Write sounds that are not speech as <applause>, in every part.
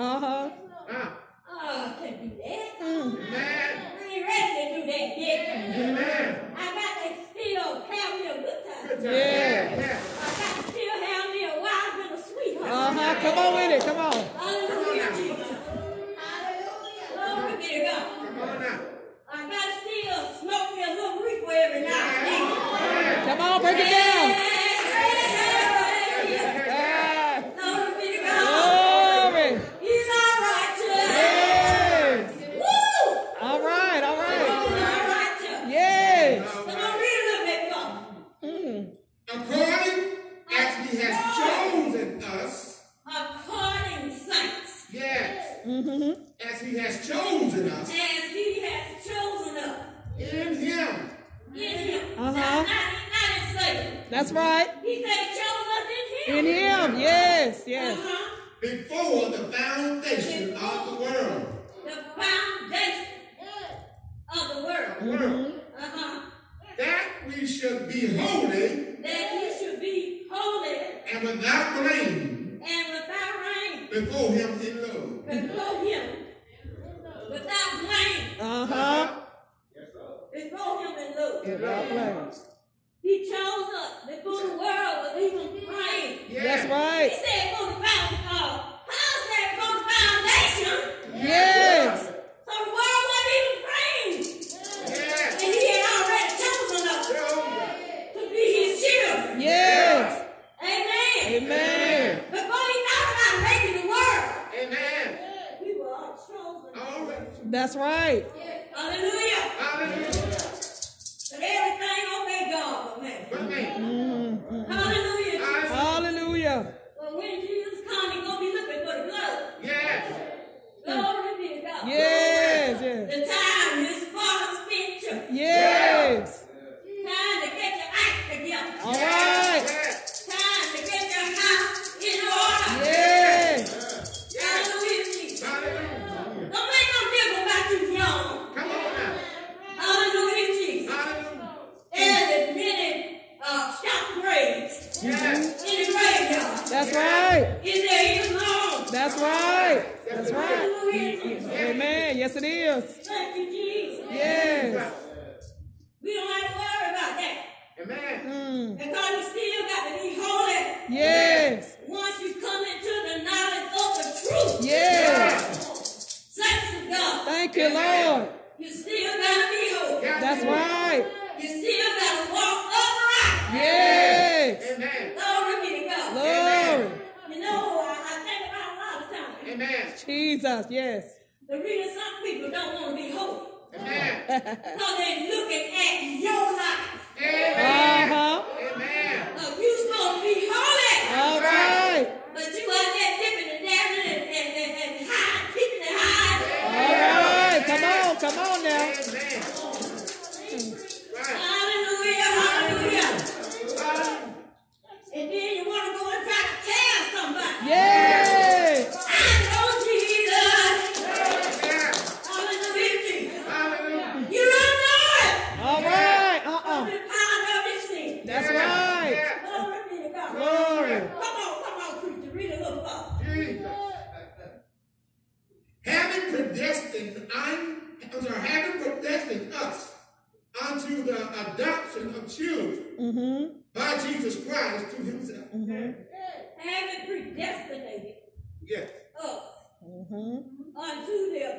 Uh-huh. That's right. Yes. Hallelujah. Hallelujah.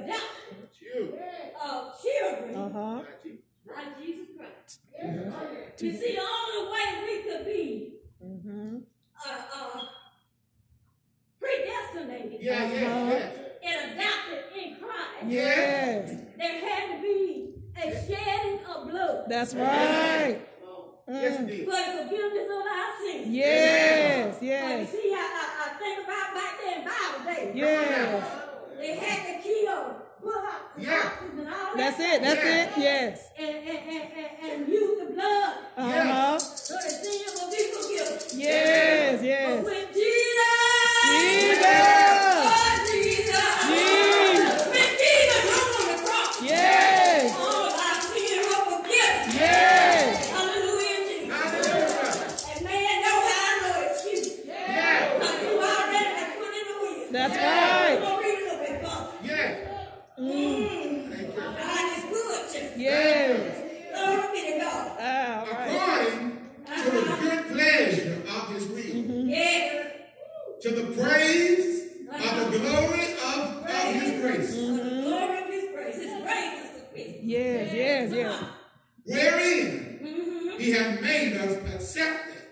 of oh, children uh-huh. by Jesus Christ. See, the only way we could be mm-hmm. uh, uh, predestinated yeah, uh-huh. and adopted in Christ, yes. there had to be a shedding of blood. That's right. Yes. For the forgiveness of our sins. Yes, yes. See, I, I, I think about back then Bible days. Yes. They had to kill bullocks yeah. That's it. That's yeah. it. Yes. And, and, and, and, and use the blood. Uh-huh. So the sin will be forgiven. Yes. Yes. But when Jesus. Jesus. He has made us accepted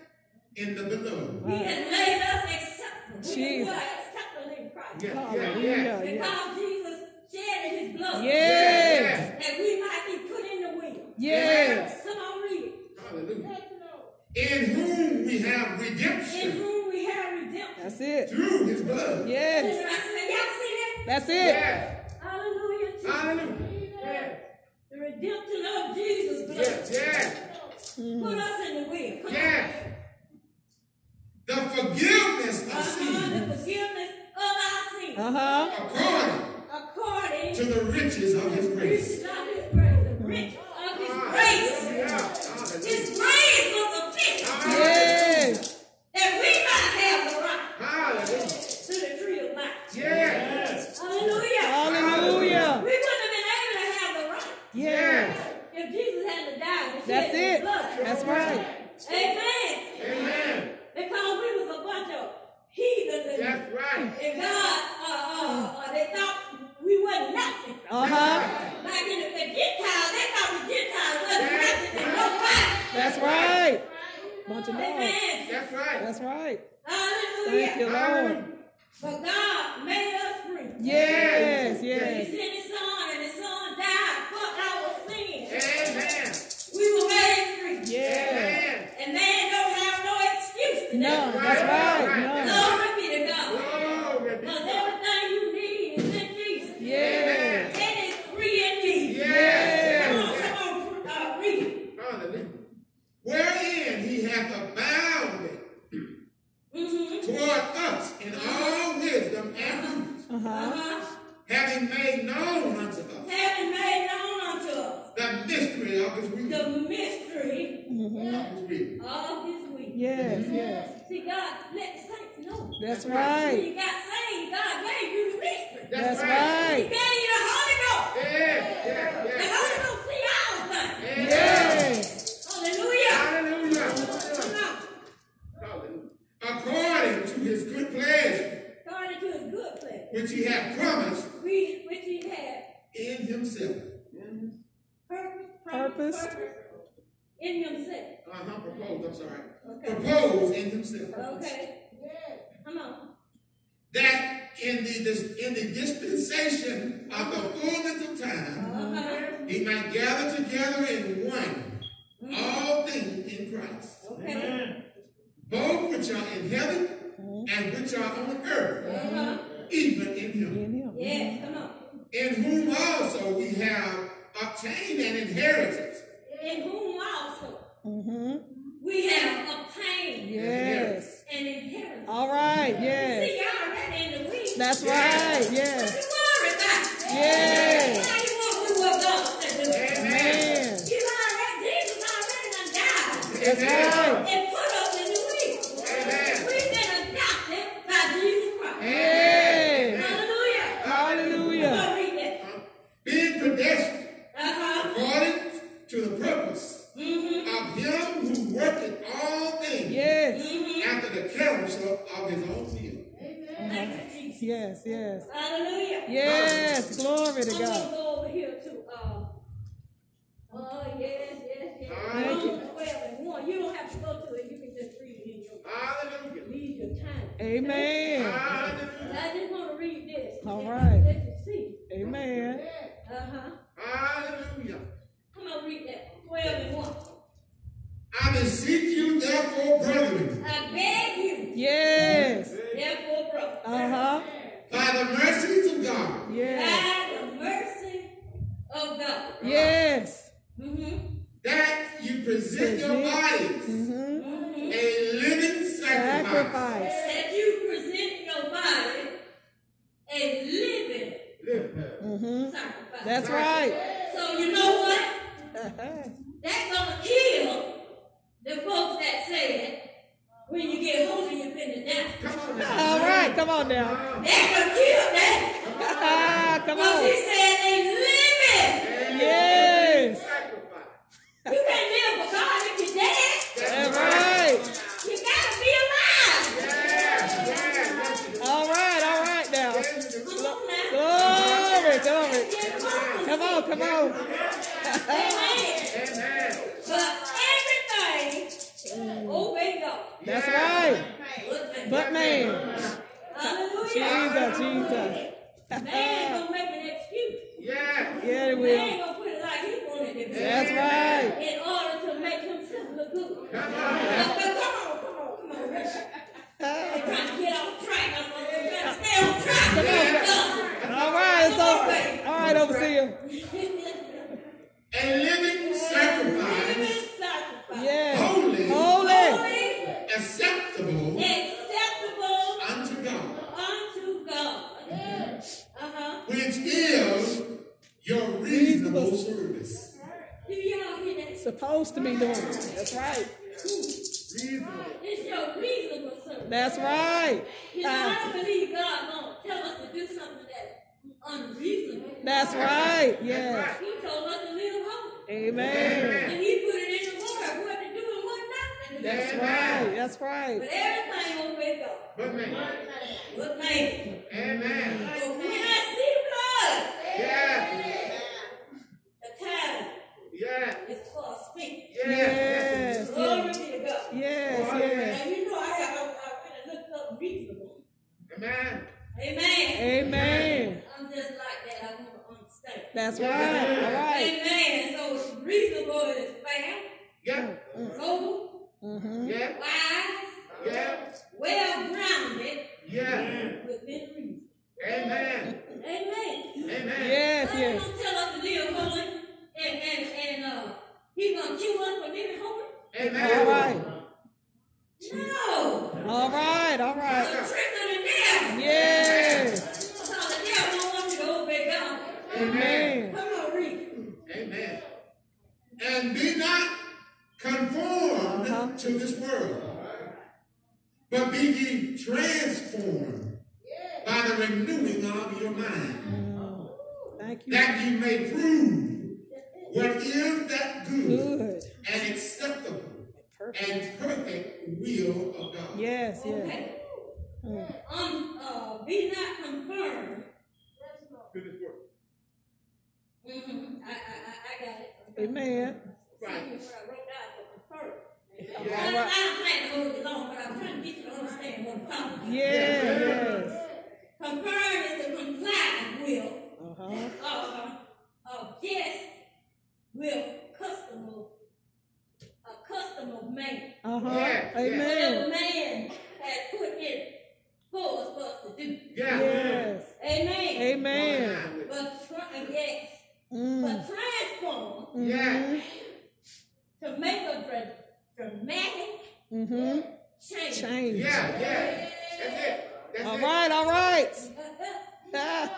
in the beloved. He has made us acceptable. We Jesus. were acceptable in Christ. Yes, yes, yes. Yes. Because Jesus shed his blood. Yes. That we might be put in the will. Yes. Come on, read it. Hallelujah. In whom we have redemption. In whom we have redemption. That's it. through his blood. Yes. I said, y'all see that? That's it. Yes. Hallelujah. Jesus. Hallelujah. The redemption of Jesus' blood. Yes, yes, Put us in the will. Come yes. The forgiveness of Uh-huh. sin The forgiveness of our sins. Uh huh. according According to the riches of his grace. riches of his grace. The riches of his grace. His grace was sufficient Yes. that we might have the right Hallelujah. to the tree of life. Yes. Hallelujah. Hallelujah. We wouldn't have been able to have the right Yes. if Jesus hadn't died and That's shed his it. That's right. Amen. Amen. Because we was a bunch of heathens That's right. and God, uh, uh, uh, they thought we wasn't nothing. Uh huh. Like in the, the Gentiles, they thought the Gentiles wasn't nothing and nobody. That's right. Bunch of dogs. Amen. That's right. That's right. Hallelujah. Thank you, Lord. But God made us free. Yes. He Yes. sent his son and his son died for our sins. Amen. We were made free. Yes. Amen. And man don't have no excuse to No. that. That's right. No. Glory be to God. Glory be Because to God. everything you need is in Jesus. Yes. And it's free indeed. Yes. Come on, come on, uh, read. Hallelujah. Wherein he hath abounded Mm-hmm. toward us in all wisdom and prudence, Uh huh. Uh-huh. having made known unto us Having made known unto us the mystery of his will. The mystery mm-hmm. Of his will. of his will. Yes. Yes. See, God let the saints know. That's When right. you got saved, God gave you the mystery. That's He right. gave you the Holy Ghost. Yes, yes, The yes, Holy yes. Ghost see all things. Yes. Hallelujah. Hallelujah. Come on. Hallelujah. According to his good pleasure, According to his good pleasure, which he hath promised we, which he had in himself. purpose, Purpose. In himself. Uh-huh, proposed, I'm sorry. Okay. Proposed in himself. Okay. Yeah. Come on. That in the this, in the dispensation of the fullness of time, Uh-huh. he might gather together in one all things in Christ, Okay. both which are in heaven and which are on earth, Uh-huh. even in him, In him. Yes, come on. in whom also we have obtained an inheritance. In whom also Mm-hmm. we have obtained Yes. an inheritance. All right. See, Yes. y'all already in the week. That's right. What Yes. you worry about? Yes. Why you want to do what God said do? Amen. You already, Jesus already done died That's right. and put us in the week. Amen. We've been adopted by Jesus Christ. Yes. Hallelujah. Hallelujah. Come on, read that. Being predestined Uh-huh. according to the purpose Mm-hmm. of him who worketh all things Yes. Mm-hmm. after the counsel of his own will. Thank you, Jesus. Yes. Yes. Hallelujah. Yes. Glory to I'm gonna God. go over here to uh oh yes, yes, yes. Thank 12 and 1. You don't have to go to it, you can just read it in your Hallelujah. leave your time. Amen. Hallelujah. I just want to read this. All Let- right. Let you see. Amen. Uh-huh. Hallelujah. Come on, read that. 12 and 1. I beseech you, therefore, brethren, I beg you, Yes. therefore, brother, Uh huh. by the mercies of God, Yes. by the mercy of God. Yes. Mm-hmm. that you present your bodies Mm-hmm. A living sacrifice, Sacrifice. That you present your body a living Mm-hmm. sacrifice. That's right. So you know what? That's gonna kill the folks that said when you get holy you finna die. Come on now. All right. Come on now. That could kill that. Ah, come Because he on. said they living. Yes. You can't live for God if you're dead. That's right. You gotta be alive. Yeah, yeah, All right, all right now. Come on now. Glory, glory. Come on. Come on, come on. Amen. Amen. But everything obey God. That's right. But man. Hallelujah. Jesus, Jesus. Man ain't gonna make an excuse. Yeah. Yeah, it Man will. gonna put it like he wanted it. That's right. In order to make himself look good. Come on. But, but come on, come on, come on, Richard. They're trying to get renewing of your mind, Thank you. that ye may prove what is that good Good. and acceptable Perfect. and perfect will of God. Yes. Yes. Okay. Mm. Um, uh, be not confirmed. To this world. Mm-hmm. I, I, I, I got it. Amen. Right. I wrote down for confirmed. Yeah. I, I don't plan to hold it long, but I'm trying to get you to understand what I'm talking about. Yeah. Yes. Confirmed is to comply will Uh-huh. of, of yes, will customer, a customer man. Uh-huh. Yeah, yeah. Amen. Whatever man has put in for us, for us to do. Yeah. Yes. Amen. Amen. But, tra- yes, Mm. but transform Yeah. to make a dra- dramatic Mm-hmm. change. Change. Yeah. Yeah. That's it. That's All it. right. All right. <laughs>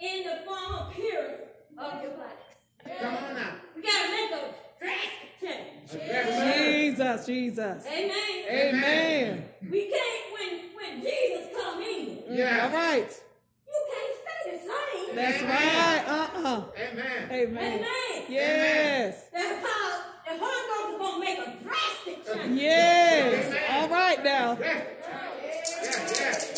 In the form of appearance of your body. Come on now. We gotta make a drastic change. That's it. Jesus. Jesus. Amen. Amen. We can't when when Jesus come in, mm, Yeah. All right. you can't stay the same. That's right. Uh-uh. Amen. Amen. Amen. Yes. That's how the Holy Ghost is gonna make a drastic uh, change. Yes. All right now.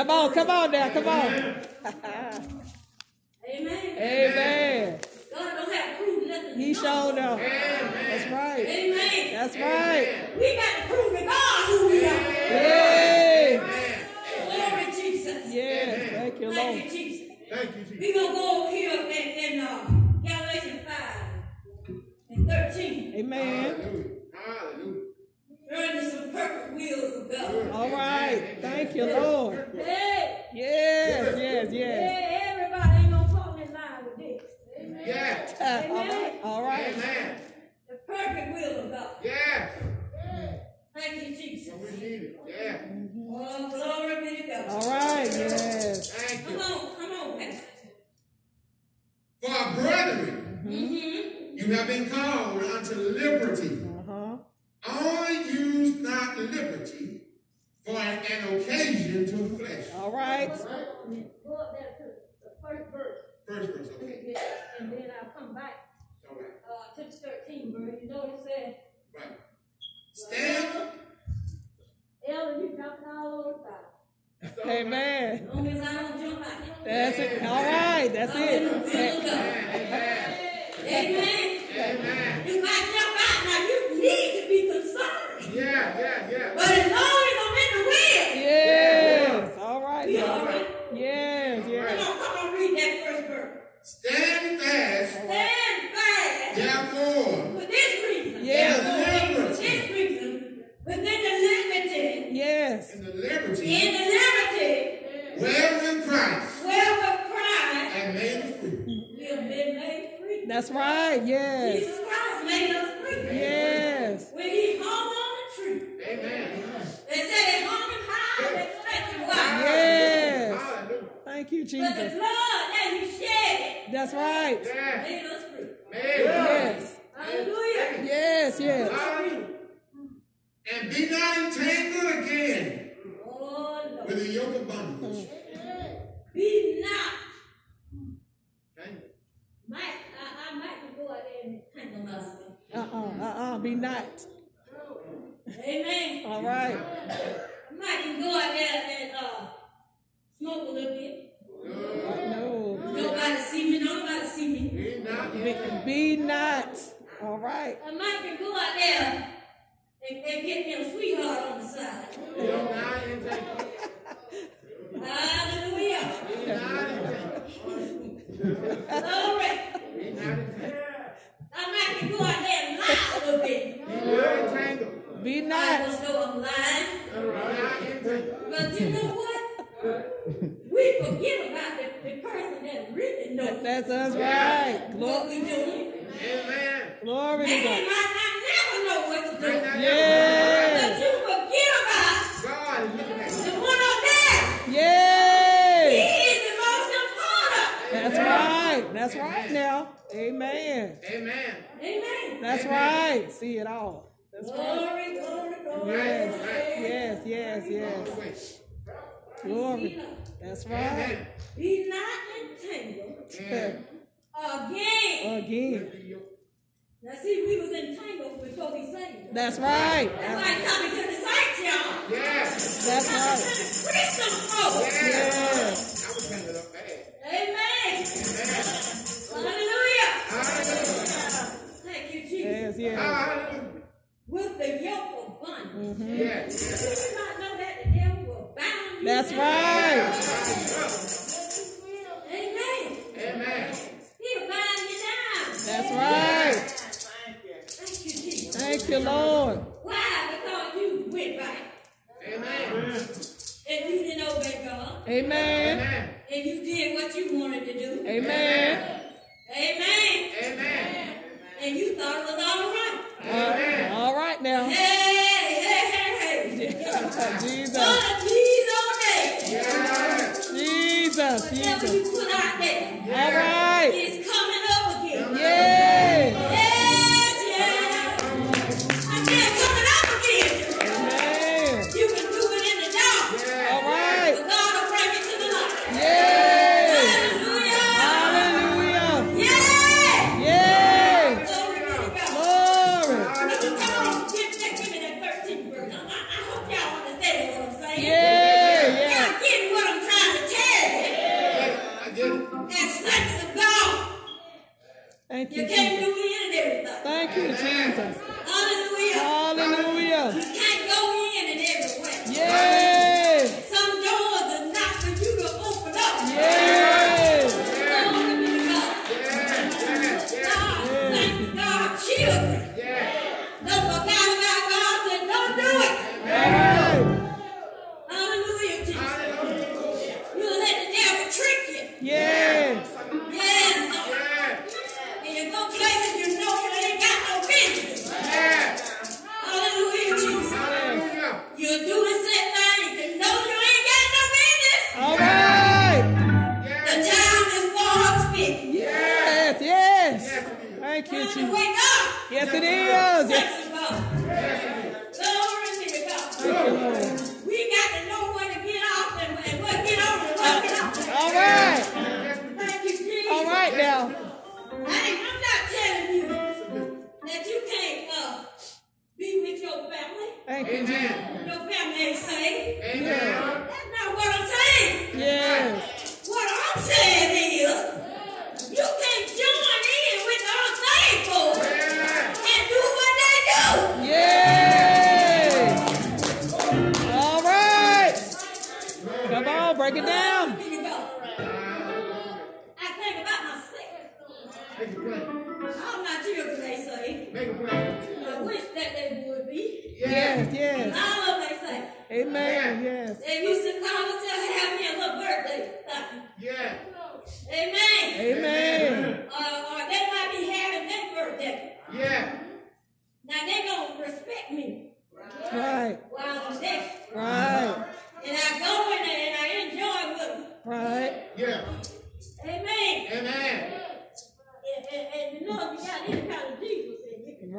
Come on, come on now, come on. <laughs> Amen. Amen. God don't have to prove nothing. He showed no. up. That's right. Amen. That's right. We got to prove to God who we are. Yay. Glory Jesus. Yes, thank you, Thank Lord. you, Jesus. Thank you, Jesus. We're going to go over here in, in uh, Galatians 5 and 13. Amen. Hallelujah. Hallelujah. Earning some perfect wills of God. All right. Thank you, Lord. Hey, Yes, yes, yes. hey, everybody ain't going to fall in line with this. Yeah. All right. All right. Amen. The perfect will of God. Yeah. Thank you, Jesus. We need it. Yeah. Oh, glory be to God. All right. Yes. Thank Come you. on, come on, Pastor. For our brethren, Mm-hmm. you have been called unto liberty. Uh-huh. Use not liberty for an, an occasion to the flesh. All right. Go up there to the first verse, First verse, okay. and then I'll come back All right. uh, to the 13 verse. You know what it said? Right. Stand. Ellen, you jumping all over the Bible. Amen. As long as I don't jump out. That's it. All right. That's I'm it. will of God. Amen. Amen. Amen. If I jump out now, you need to be concerned. Yeah, yeah, yeah. But as long as I'm in the will, Yes. All right. we all now. right. Yes, Come yes. on, come on, read that first verse. Stand fast, Stand fast. therefore, For this reason. Yes. For this reason. Within the liberty. Yes. in the liberty In the liberty. wherein Christ Where with Christ. and made free. We have been made free. That's right. Yes. Jesus Christ made us free. Yes. When he hung on the tree. Amen. They said they hung him high, they stretched him wide. Yes. Hallelujah. Thank you, But the Jesus. blood that he shed That's right. Yeah. made us free. Yes. Hallelujah. Yes, yes. again. Again. Now see, we was entangled with Kobe Slayton. That's right. That's why coming to the site, y'all. Yes. That's coming right. to the Christian folk. Yes. I was handed up bad. Amen. Amen. Hallelujah. Hallelujah. Thank you, Jesus. Yes, yes. Hallelujah. With the yoke of bondage. Mm-hmm. Yes. Did you not know that the devil will bound you? That's right. Right. Thank you, Lord. Why? Because you went right. Amen. And you didn't obey God. Amen. And you did what you wanted to do. Amen. Amen. Amen. And you thought it was all right. Amen. all right now. Hey, hey, hey, hey. Jesus. Jesus. Jesus. Whatever you put out there. All right. It's coming.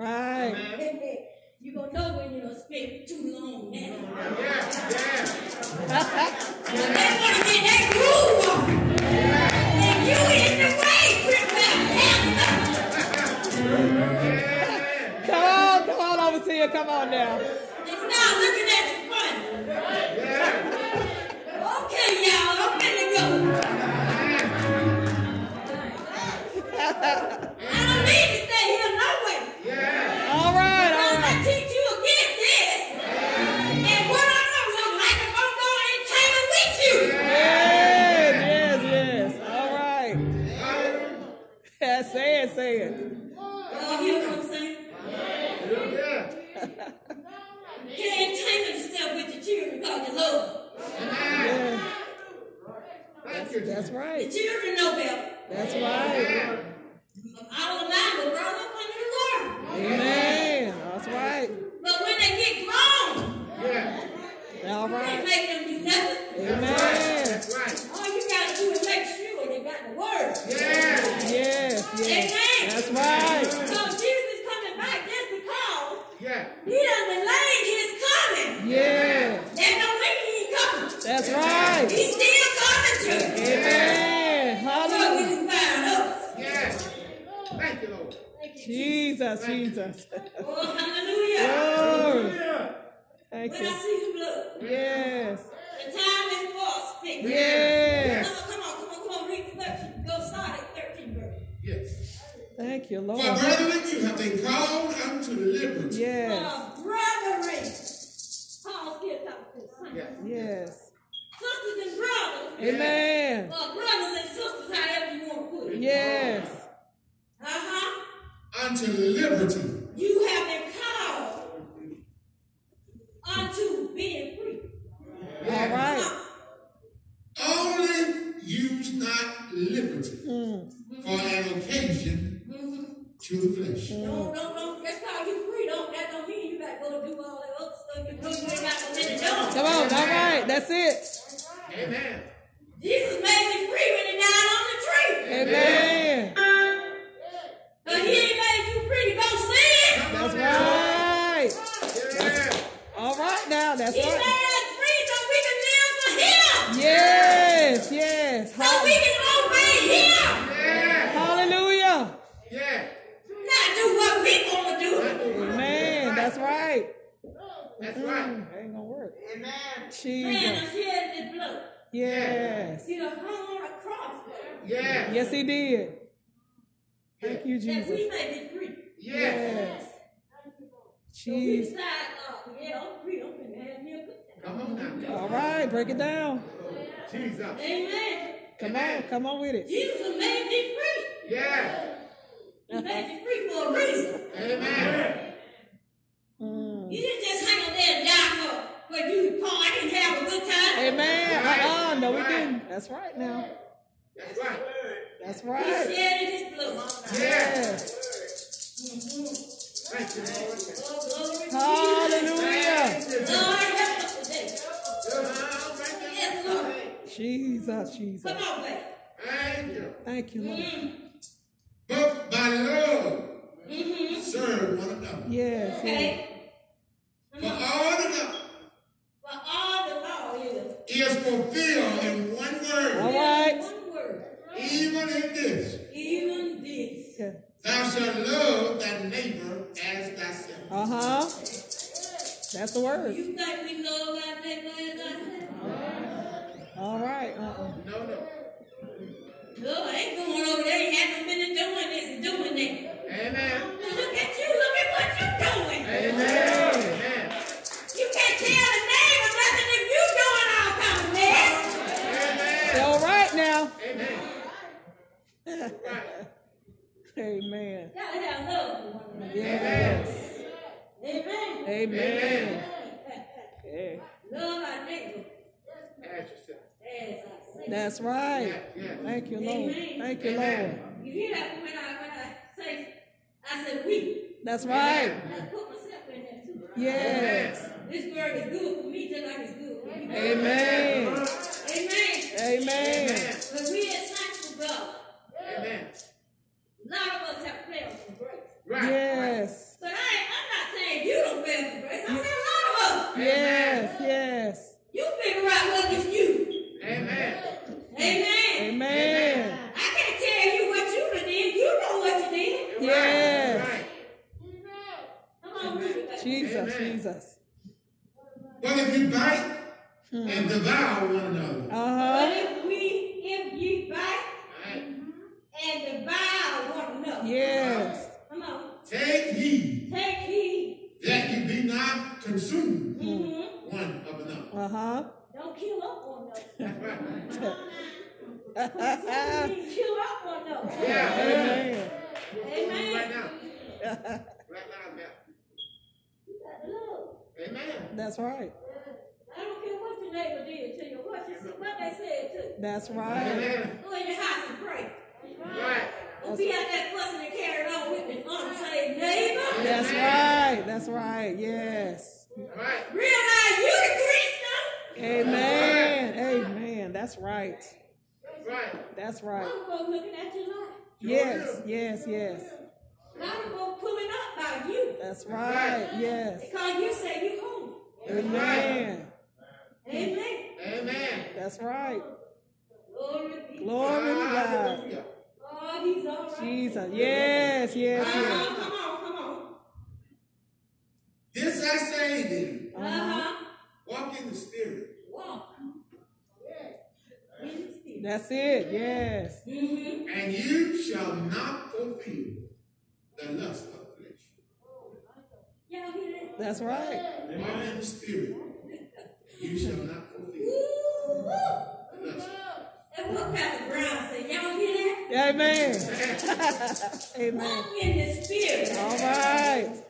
Right. You're going to know when you're going to spirit too long now. Yeah, yeah. Yes. Jesus, Jesus. Come on, baby. Thank you. Thank you, Lord. Mm. But by love, Mm-hmm. serve one another. Yes, yes. Okay. For all the law For all the law is is fulfilled in one word, right. one word. even in this. Even this. Yeah. Thou shalt love thy neighbor as thyself. Uh huh. That's the word. You think we love our neighbor as ourselves? All right. Uh-uh. No, no. No, I ain't going over there. You haven't been doing this and doing that. Amen. Look at you. Look at what you're doing. Amen. Amen. You can't tell the neighbor nothing if you doing all kind of mess. Amen. All right now. Amen. Right. <laughs> Amen. Gotta have love for one another. Yes. Amen. Amen. Yeah. Love our neighbor Ask yourself. As ourselves. That's right. Yeah, yeah. Thank you, Lord. Amen. Thank you, Amen. Lord. You hear that when I when I say I said we. That's right. I put myself in there too. Yes. This word is good for me just like it's good for you. Amen. Amen. Amen. But we as saints of God, Amen. a lot of us have failed from grace. Right. Yes. But I I'm not saying you don't fail from grace. I'm saying a lot of us. Yes. Yes. You figure out what is you. Amen. Amen. Amen. I can't tell you what you done did. You know what you did. Yes. Right. Come on. Jesus. Amen. Jesus. But if you bite and devour one another, Uh But if we, if ye bite right, and devour one another, Yes. come on, take heed take heed. that you be not consumed Mm-hmm. one of another. Uh huh. Don't kill up one another. That's right. We kill up one another. Yeah. Amen. Amen. Right now. Right now, yeah. You got to love. Amen. That's right. I don't care what your neighbor did to you, what, you, what they said to you. That's right. Amen. Go in your house and pray. Right. Don't be out there fussing and carrying on with the unsaved neighbor. That's right. That's right. Yes. Right. Realize you the Christian. Amen. Amen. That's right. Right. That's right. Other folks looking at you like, Yes. Yes. Yes. a lot of folks pulling up by you. That's right. Yes. Because you say you holy. Amen. Amen. Amen. That's right. Glory be. Glory to God. Hallelujah. Oh, he's all right. Jesus. Yes. Yes. Come Yes. on, come on, come on. This I say then, Uh-huh. walk in the spirit, Walk. In the. That's it. Yes. Mm-hmm. and you shall not fulfill the lust of flesh. Y'all hear that? That's right. Walk in the spirit, you shall not fulfill Woo, woo. the lust. And what Pastor Brown said, y'all hear that? Amen. <laughs> Amen. Walk in the spirit, All right.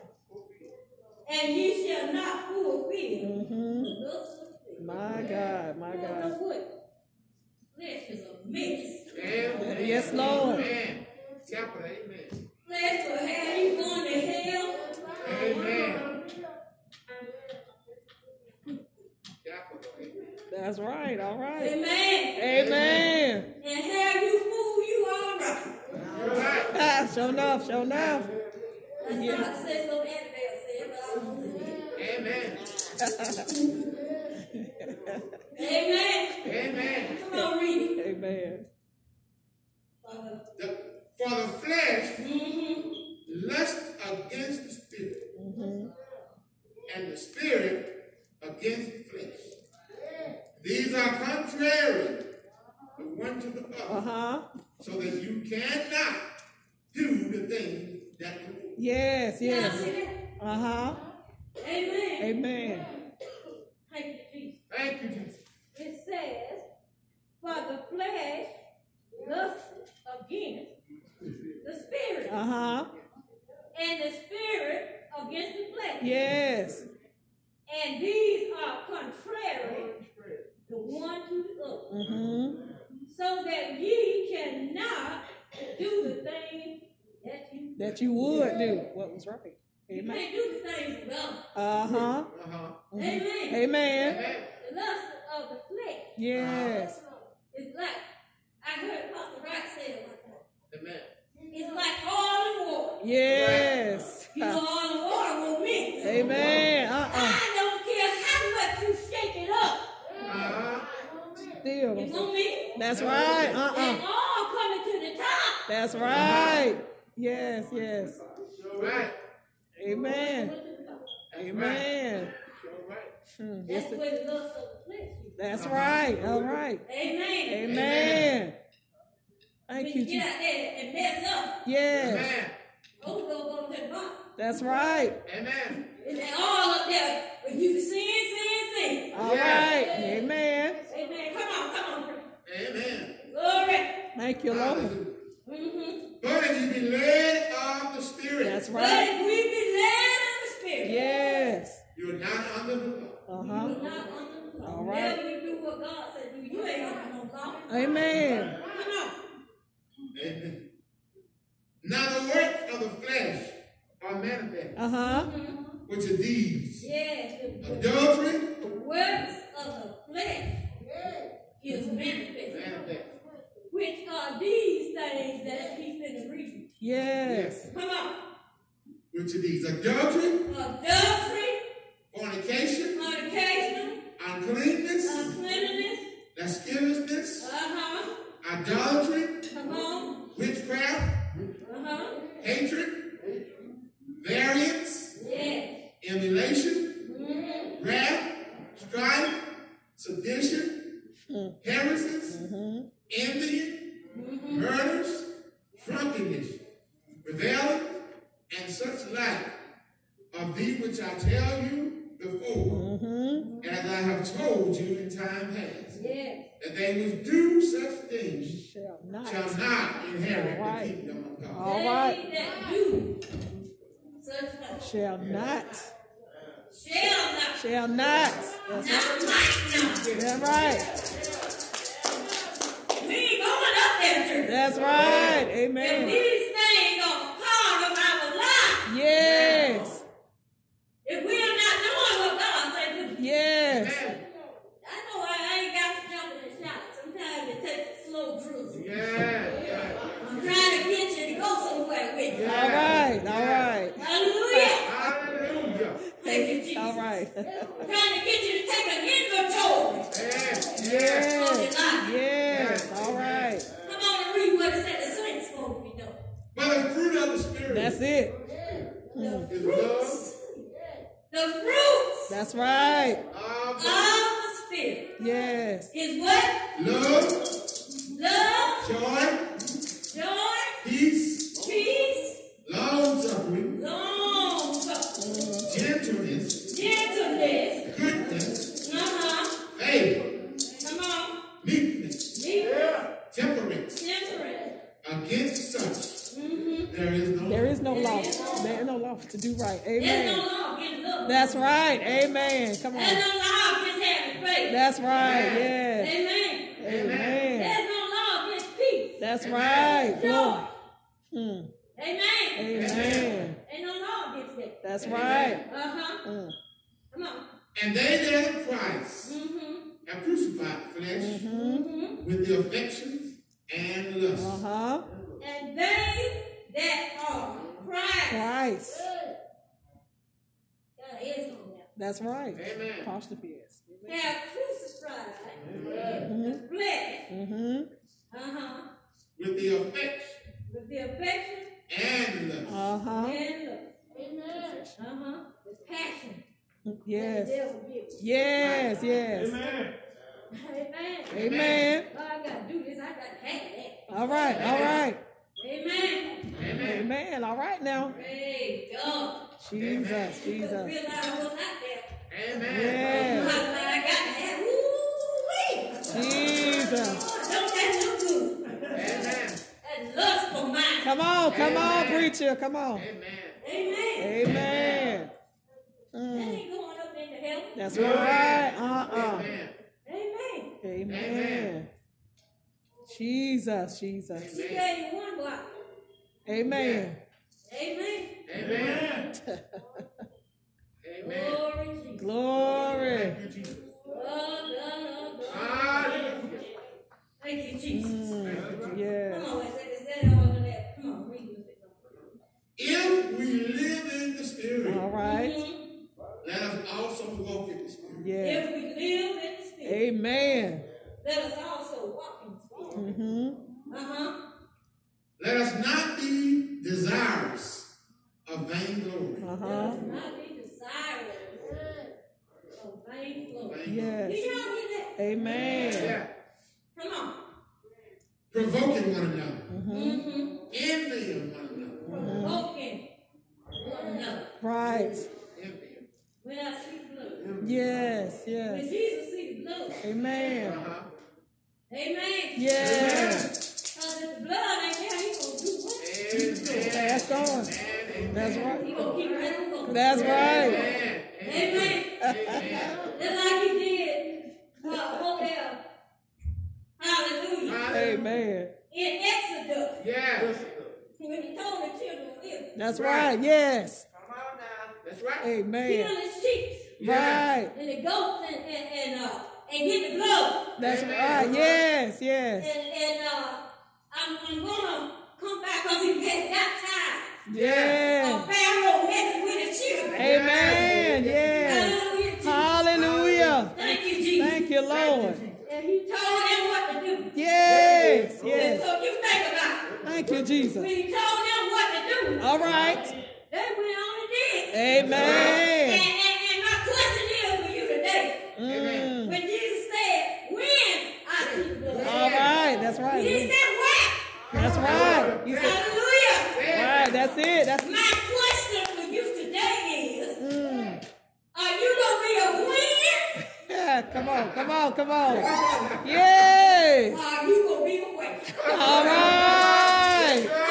and ye shall not fulfill Mm-hmm. the My You God. know what? Flesh is a. Amen. Yes, Lord. Amen. Capital amen. Flesh will have you going to hell. Amen. Capital amen. That's right. All right. Amen. Amen. And have you fool you all right. All right. <laughs> Ah, show enough. Show enough. That's not to say so Annabelle said, but I don't believe it. Amen. Amen. Amen. Come on, read it. Amen. Father. The, for the flesh Mm-hmm. lust against the spirit, Mm-hmm. and the spirit against the flesh. These are contrary the one to the Uh other, huh. so that you cannot do the things that you want. Yes. Yes. Uh huh. Amen. Amen. Thank you, Jesus. Thank you, Jesus. It says, For the flesh lusts against the spirit, Uh huh. and the spirit against the flesh. Yes. And these are contrary the one to the other, Mm-hmm. so that ye cannot do the thing that you That you would do what was right. You can't do the things of God. Uh huh. Uh-huh. Amen. Amen. Amen. The lust of the flesh Yes. Is like, I heard Pastor Wright say it like that. Amen. It's like all and water. Yes. You know, oil and water will mix. Amen. Uh uh I don't care how much you shake it up. Uh-huh. It Still. won't mix. That's right. Uh And uh all coming to the top. That's right. Yes. Yes. All right. Amen. Amen. All right. Hmm. That's Yes, it- where the lust of the flesh. That's right. All right. Amen. Amen. When Thank you you, get out there and mess up, Yes. Amen. Holy go to the bottom. That's right. Amen. And they all up there with you sin, sin, sin. All right. Amen. Amen. Come on, come on. Amen. Glory. Thank you, Lord. Mm-hmm. But if you be led of the Spirit, That's right. But if we be led of the Spirit, Yes. you're not under the law. Uh we're huh. not under the. All right. Whenever you do what God said do, you ain't under no law. Amen. Come on. Amen. Now the works of the flesh are manifest, Uh huh. which are these Yes, the, adultery, the works of the flesh is manifest, manifest. which are these things that he's been reading. Yes. Come on. Which are these adultery, Adultery, fornication, fornication, uncleanness, uncleanness, lasciviousness, uh-huh, idolatry, come on, witchcraft, uh-huh, hatred, variance, yes, emulation, mm-hmm. wrath, strife, sedition, Mm. heresies, Mm-hmm. envying, Mm-hmm. murders, drunkenness, revelling, and such like. Of these which I tell you before, Mm-hmm. as I have told you in time past, yes, that they which do such things Shall not. shall not inherit Right. the kingdom of God. All they that do such things Shall not. shall not, Shall not. not not. That's right. We ain't going up there, church. That's right. Amen. And Amen. these things are part of our life. Yes. If we are not doing what God said do, Yes. Amen. I know I, I ain't got to jump in and shout. Sometimes it takes a slow drizzle. Yeah, yeah. I'm trying to get you to go somewhere with you. All right. All right. Hallelujah. Hallelujah. Thank you, Jesus. All right. Trying to get you to take an inventory. Yeah, yeah. Yes. Yes. All right. Come on and read what it said the saints supposed to be doing. But the fruit of the Spirit That's it. The fruits. The fruits That's right. love, of of the Spirit Yes. is what? love, Love, joy, joy, peace, peace, long suffering, long suffering, gentleness, gentleness, goodness, uh-huh, faith, come on, meekness, meekness, temperance. temperance, Against such mm-hmm. there is no There is no law. There is no law to do right. Amen. There's no Amen. law against love. That's right. Amen. Come on. There's no law against having faith. That's right. Yes. Amen. Amen. There's no law against peace. That's right. Joy. Glory. Mm. Amen. Amen. Ain't no law against that. That's right. Uh-huh. Mm. Come on. And they that are Christ Mm-hmm. have crucified the flesh Mm-hmm. with the affections and lusts. Uh-huh. And they that are Christ. Christ. Got an S on that. That's right. Amen. Apostrophe is. Have crucified the flesh. Mm-hmm. Uh-huh. With the affection With the affection and lust. Uh-huh. and love. Uh-huh. The passion. Yes. The devil gives. Yes, yes. Amen. Amen. Oh, I gotta do this. I gotta have that. All right, all right. Amen. Amen. All right now. Praise God. Jesus, Because Jesus. realize what's out there. Amen. Yes. I got to have. Woo-wee. Jesus. Don't that look good? Amen. That lust for mine. Come on, come on, preacher. Come on. Amen. Amen. Amen. That Mm. ain't going up into heaven. That's right. Uh-uh. Amen. Amen. Amen. Jesus, Jesus. He gave you one block. Amen. Amen. Amen. Amen. Glory to Jesus. Glory. Thank you, Jesus. Oh, If we live in the Spirit, All right. Let us also walk in the Spirit. Yes. If we live in the Spirit, Amen. let us also walk in the Spirit. Mm-hmm. Uh-huh. Let us not be desirous of vainglory. Uh-huh. Let us not be desirous of vain glory. Yes. Did y'all hear that? Amen. Yeah. Come on. Provoking one another. Mm-hmm. Envying one another. Provoking one another. Right. When I see blood. Yes, yes. When yes. Jesus see the blood. Amen. Uh-huh. Amen. Yes. Because if the blood ain't there, he gonna do what? Amen. That's going. Amen. That's He right. gonna keep running going. That's right. Amen. Amen. Amen. Just like he did uh, over there. Hallelujah. Amen. In Exodus, Yes. When he told the children of Israel, That's right. Yes. Come on now. That's right. kill Amen. the sheep Right. and the goats and, and, and, uh, and get the blood. That's right. Yes, yes. And, and uh, I'm, I'm gonna come back because he had baptized. Yes. A Pharaoh messing with the children. Amen. Yes. Hallelujah. Jesus. Hallelujah. Thank you, Jesus. Thank you, Lord. And he told them what to do. Yes, And yes. so you think about it. Thank you, Jesus. We told them what to do, All right. they went on and did. Amen. and, and and my question is for you today. Mm. When Jesus said, when I see blood. All right. That's right. He said, when? That's right. You said, Hallelujah. right. That's it. That's My question for you today is, mm. are you going to be a win? Yeah, come on, come on, come on. Yes. Are you going to be a winner? All right yeah